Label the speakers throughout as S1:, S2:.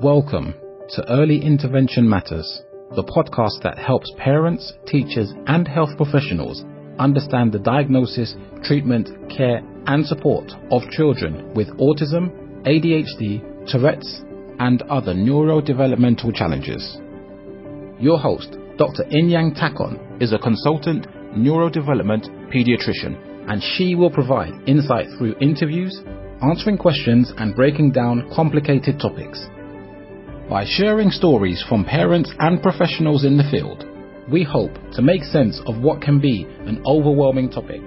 S1: Welcome to Early Intervention Matters, the podcast that helps parents, teachers, and health professionals understand the diagnosis, treatment, care, and support of children with autism, ADHD, Tourette's, and other neurodevelopmental challenges. Your host, Dr. Inyang Takon, is a consultant neurodevelopment pediatrician, and she will provide insight through interviews, answering questions, and breaking down complicated topics. By sharing stories from parents and professionals in the field, we hope to make sense of what can be an overwhelming topic.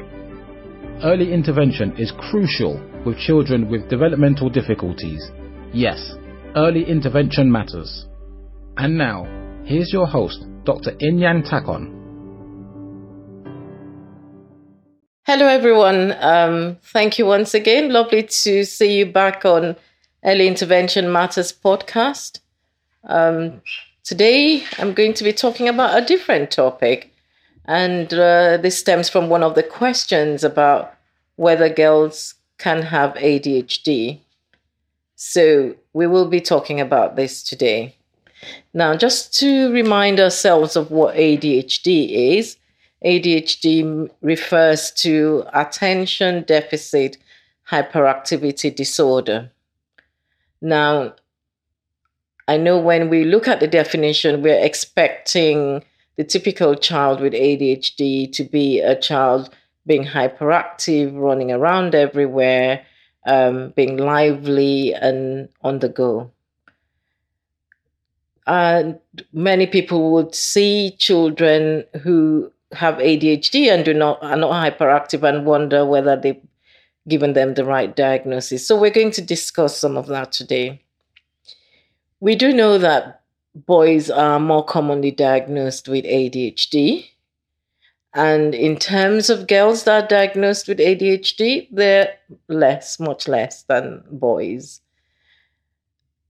S1: Early intervention is crucial with children with developmental difficulties. Yes, early intervention matters. And now, here's your host, Dr. Inyang Takon.
S2: Hello, everyone. Um, thank you once again. Lovely to see you back on Early Intervention Matters podcast. Um, today, I'm going to be talking about a different topic, and uh, this stems from one of the questions about whether girls can have ADHD. So, we will be talking about this today. Now, just to remind ourselves of what ADHD is, ADHD refers to attention deficit hyperactivity disorder. Now, I know when we look at the definition, we're expecting the typical child with ADHD to be a child being hyperactive, running around everywhere, um, being lively and on the go. And many people would see children who have ADHD and do not are not hyperactive and wonder whether they've given them the right diagnosis. So we're going to discuss some of that today. We do know that boys are more commonly diagnosed with ADHD. And in terms of girls that are diagnosed with ADHD, they're less, much less than boys.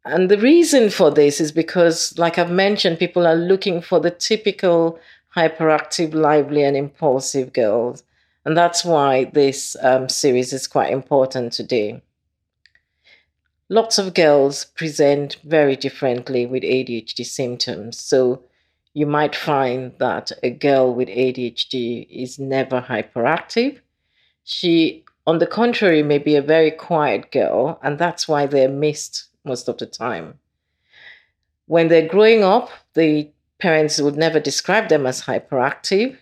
S2: And the reason for this is because, like I've mentioned, people are looking for the typical hyperactive, lively, and impulsive girls. And that's why this um, series is quite important today. Lots of girls present very differently with ADHD symptoms. So you might find that a girl with ADHD is never hyperactive. She, on the contrary, may be a very quiet girl, and that's why they're missed most of the time. When they're growing up, the parents would never describe them as hyperactive.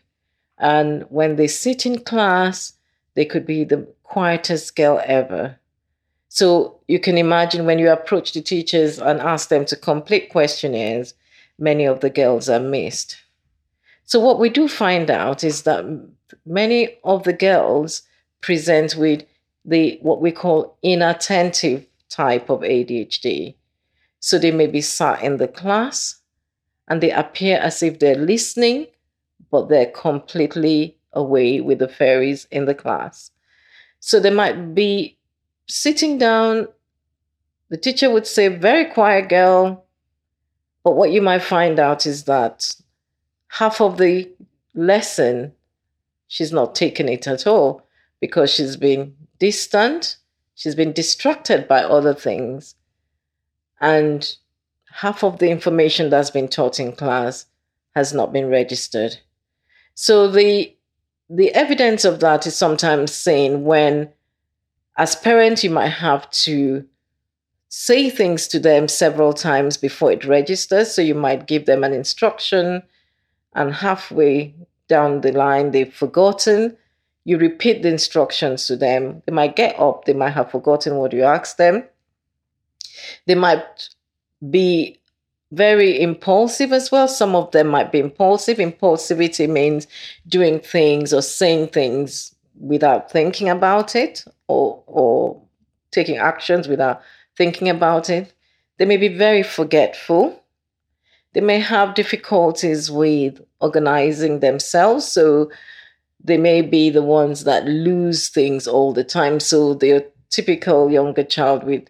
S2: And when they sit in class, they could be the quietest girl ever. So you can imagine when you approach the teachers and ask them to complete questionnaires, many of the girls are missed. So what we do find out is that many of the girls present with the what we call inattentive type of ADHD. So they may be sat in the class and they appear as if they're listening, but they're completely away with the fairies in the class. So they might be sitting down, the teacher would say, Very quiet girl. But what you might find out is that half of the lesson, she's not taking it at all because she's been distant, she's been distracted by other things. And half of the information that's been taught in class has not been registered. So the the evidence of that is sometimes seen when as parents, you might have to say things to them several times before it registers. So you might give them an instruction, and halfway down the line, they've forgotten. You repeat the instructions to them. They might get up, they might have forgotten what you asked them. They might be very impulsive as well. Some of them might be impulsive. Impulsivity means doing things or saying things without thinking about it or or taking actions without thinking about it. They may be very forgetful. They may have difficulties with organizing themselves. So they may be the ones that lose things all the time. So they're typical younger child with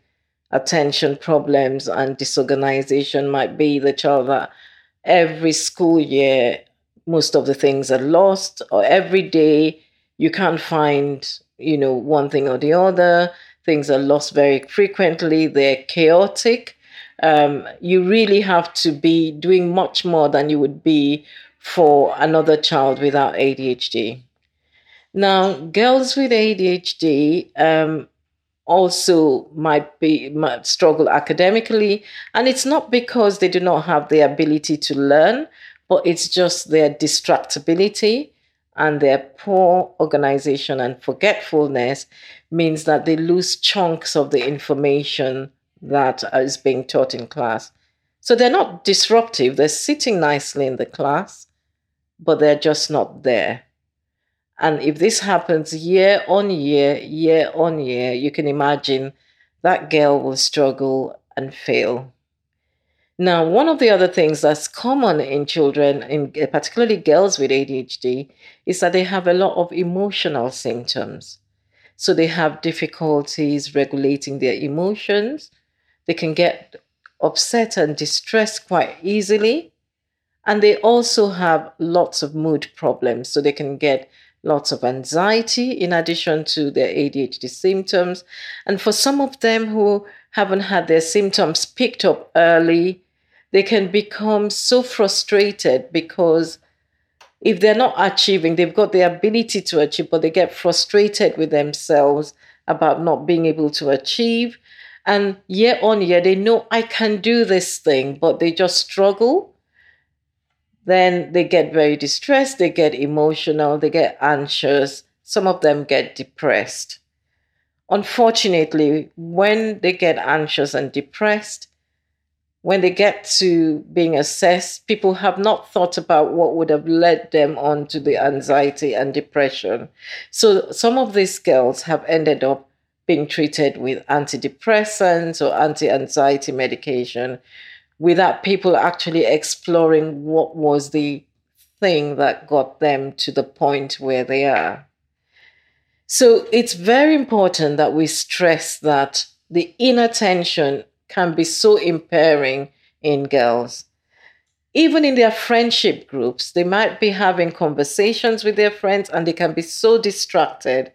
S2: attention problems and disorganization might be the child that every school year most of the things are lost or every day you can't find you know, one thing or the other. Things are lost very frequently. They're chaotic. um, you really have to be doing much more than you would be for another child without ADHD. Now, girls with ADHD um, also might be might struggle academically, and it's not because they do not have the ability to learn, but it's just their distractibility and their poor organization and forgetfulness means that they lose chunks of the information that is being taught in class. So they're not disruptive, they're sitting nicely in the class, but they're just not there. And if this happens year on year, year on year, you can imagine that girl will struggle and fail. Now, one of the other things that's common in children, in particularly girls with ADHD, is that they have a lot of emotional symptoms. So they have difficulties regulating their emotions. They can get upset and distressed quite easily. And they also have lots of mood problems. So they can get lots of anxiety in addition to their ADHD symptoms. And for some of them who haven't had their symptoms picked up early, they can become so frustrated because if they're not achieving, they've got the ability to achieve, but they get frustrated with themselves about not being able to achieve. And year on year, they know I can do this thing, but they just struggle. Then they get very distressed, they get emotional, they get anxious. Some of them get depressed. Unfortunately, when they get anxious and depressed, when they get to being assessed, people have not thought about what would have led them on to the anxiety and depression. So some of these girls have ended up being treated with antidepressants or anti anxiety medication without people actually exploring what was the thing that got them to the point where they are. So it's very important that we stress that the inattention can be so impairing in girls. Even in their friendship groups, they might be having conversations with their friends and they can be so distracted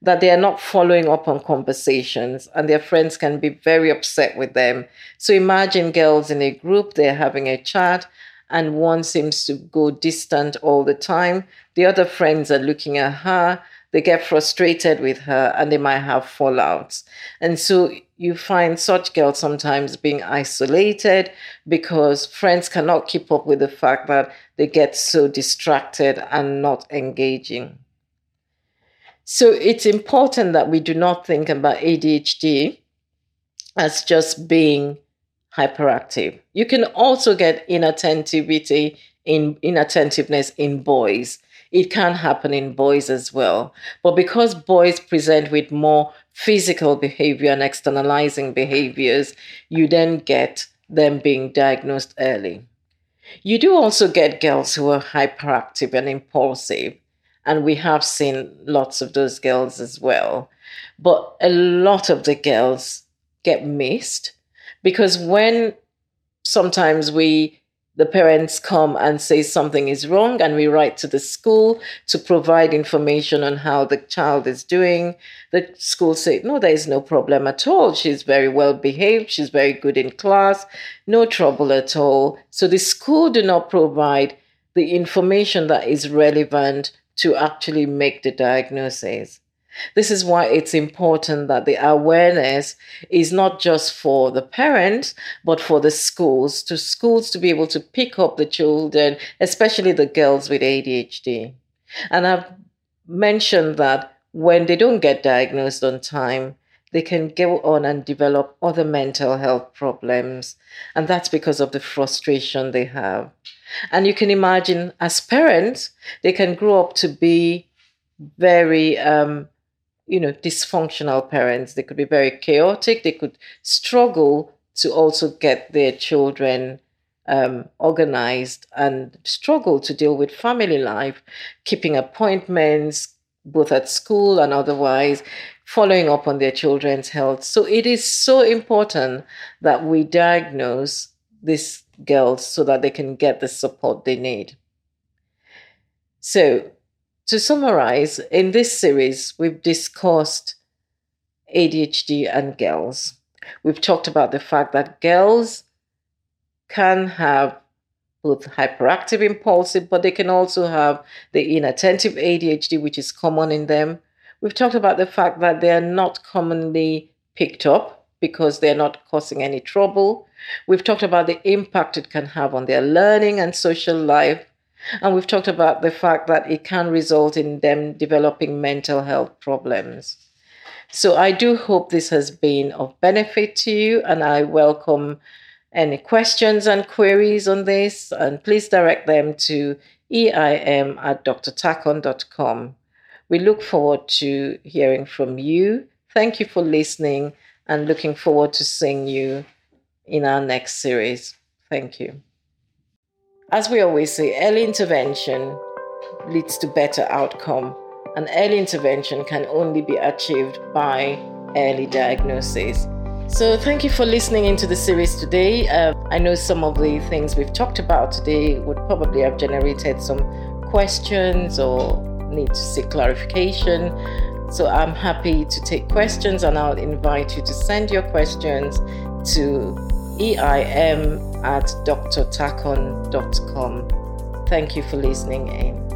S2: that they are not following up on conversations and their friends can be very upset with them. So imagine girls in a group, they're having a chat and one seems to go distant all the time. The other friends are looking at her, they get frustrated with her and they might have fallouts. And so you find such girls sometimes being isolated because friends cannot keep up with the fact that they get so distracted and not engaging. So it's important that we do not think about ADHD as just being hyperactive. You can also get inattentivity in inattentiveness in boys. It can happen in boys as well. But because boys present with more physical behavior and externalizing behaviors, you then get them being diagnosed early. You do also get girls who are hyperactive and impulsive, and we have seen lots of those girls as well. But a lot of the girls get missed because when sometimes we the parents come and say something is wrong and we write to the school to provide information on how the child is doing. The school say no there is no problem at all. She's very well behaved. She's very good in class. No trouble at all. So the school do not provide the information that is relevant to actually make the diagnosis this is why it's important that the awareness is not just for the parents, but for the schools, to schools to be able to pick up the children, especially the girls with ADHD. And I've mentioned that when they don't get diagnosed on time, they can go on and develop other mental health problems. And that's because of the frustration they have. And you can imagine, as parents, they can grow up to be very um, you know, dysfunctional parents. They could be very chaotic. They could struggle to also get their children um, organized and struggle to deal with family life, keeping appointments both at school and otherwise, following up on their children's health. So it is so important that we diagnose these girls so that they can get the support they need. So to summarize, in this series, we've discussed ADHD and girls. We've talked about the fact that girls can have both hyperactive impulsive, but they can also have the inattentive ADHD, which is common in them. We've talked about the fact that they are not commonly picked up because they're not causing any trouble. We've talked about the impact it can have on their learning and social life. And we've talked about the fact that it can result in them developing mental health problems. So I do hope this has been of benefit to you, and I welcome any questions and queries on this, and please direct them to eim at drtakon.com. We look forward to hearing from you. Thank you for listening and looking forward to seeing you in our next series. Thank you. As we always say, early intervention leads to better outcome, and early intervention can only be achieved by early diagnosis. So, thank you for listening into the series today. Uh, I know some of the things we've talked about today would probably have generated some questions or need to seek clarification. So, I'm happy to take questions and I'll invite you to send your questions to eim at drtakon.com. Thank you for listening in.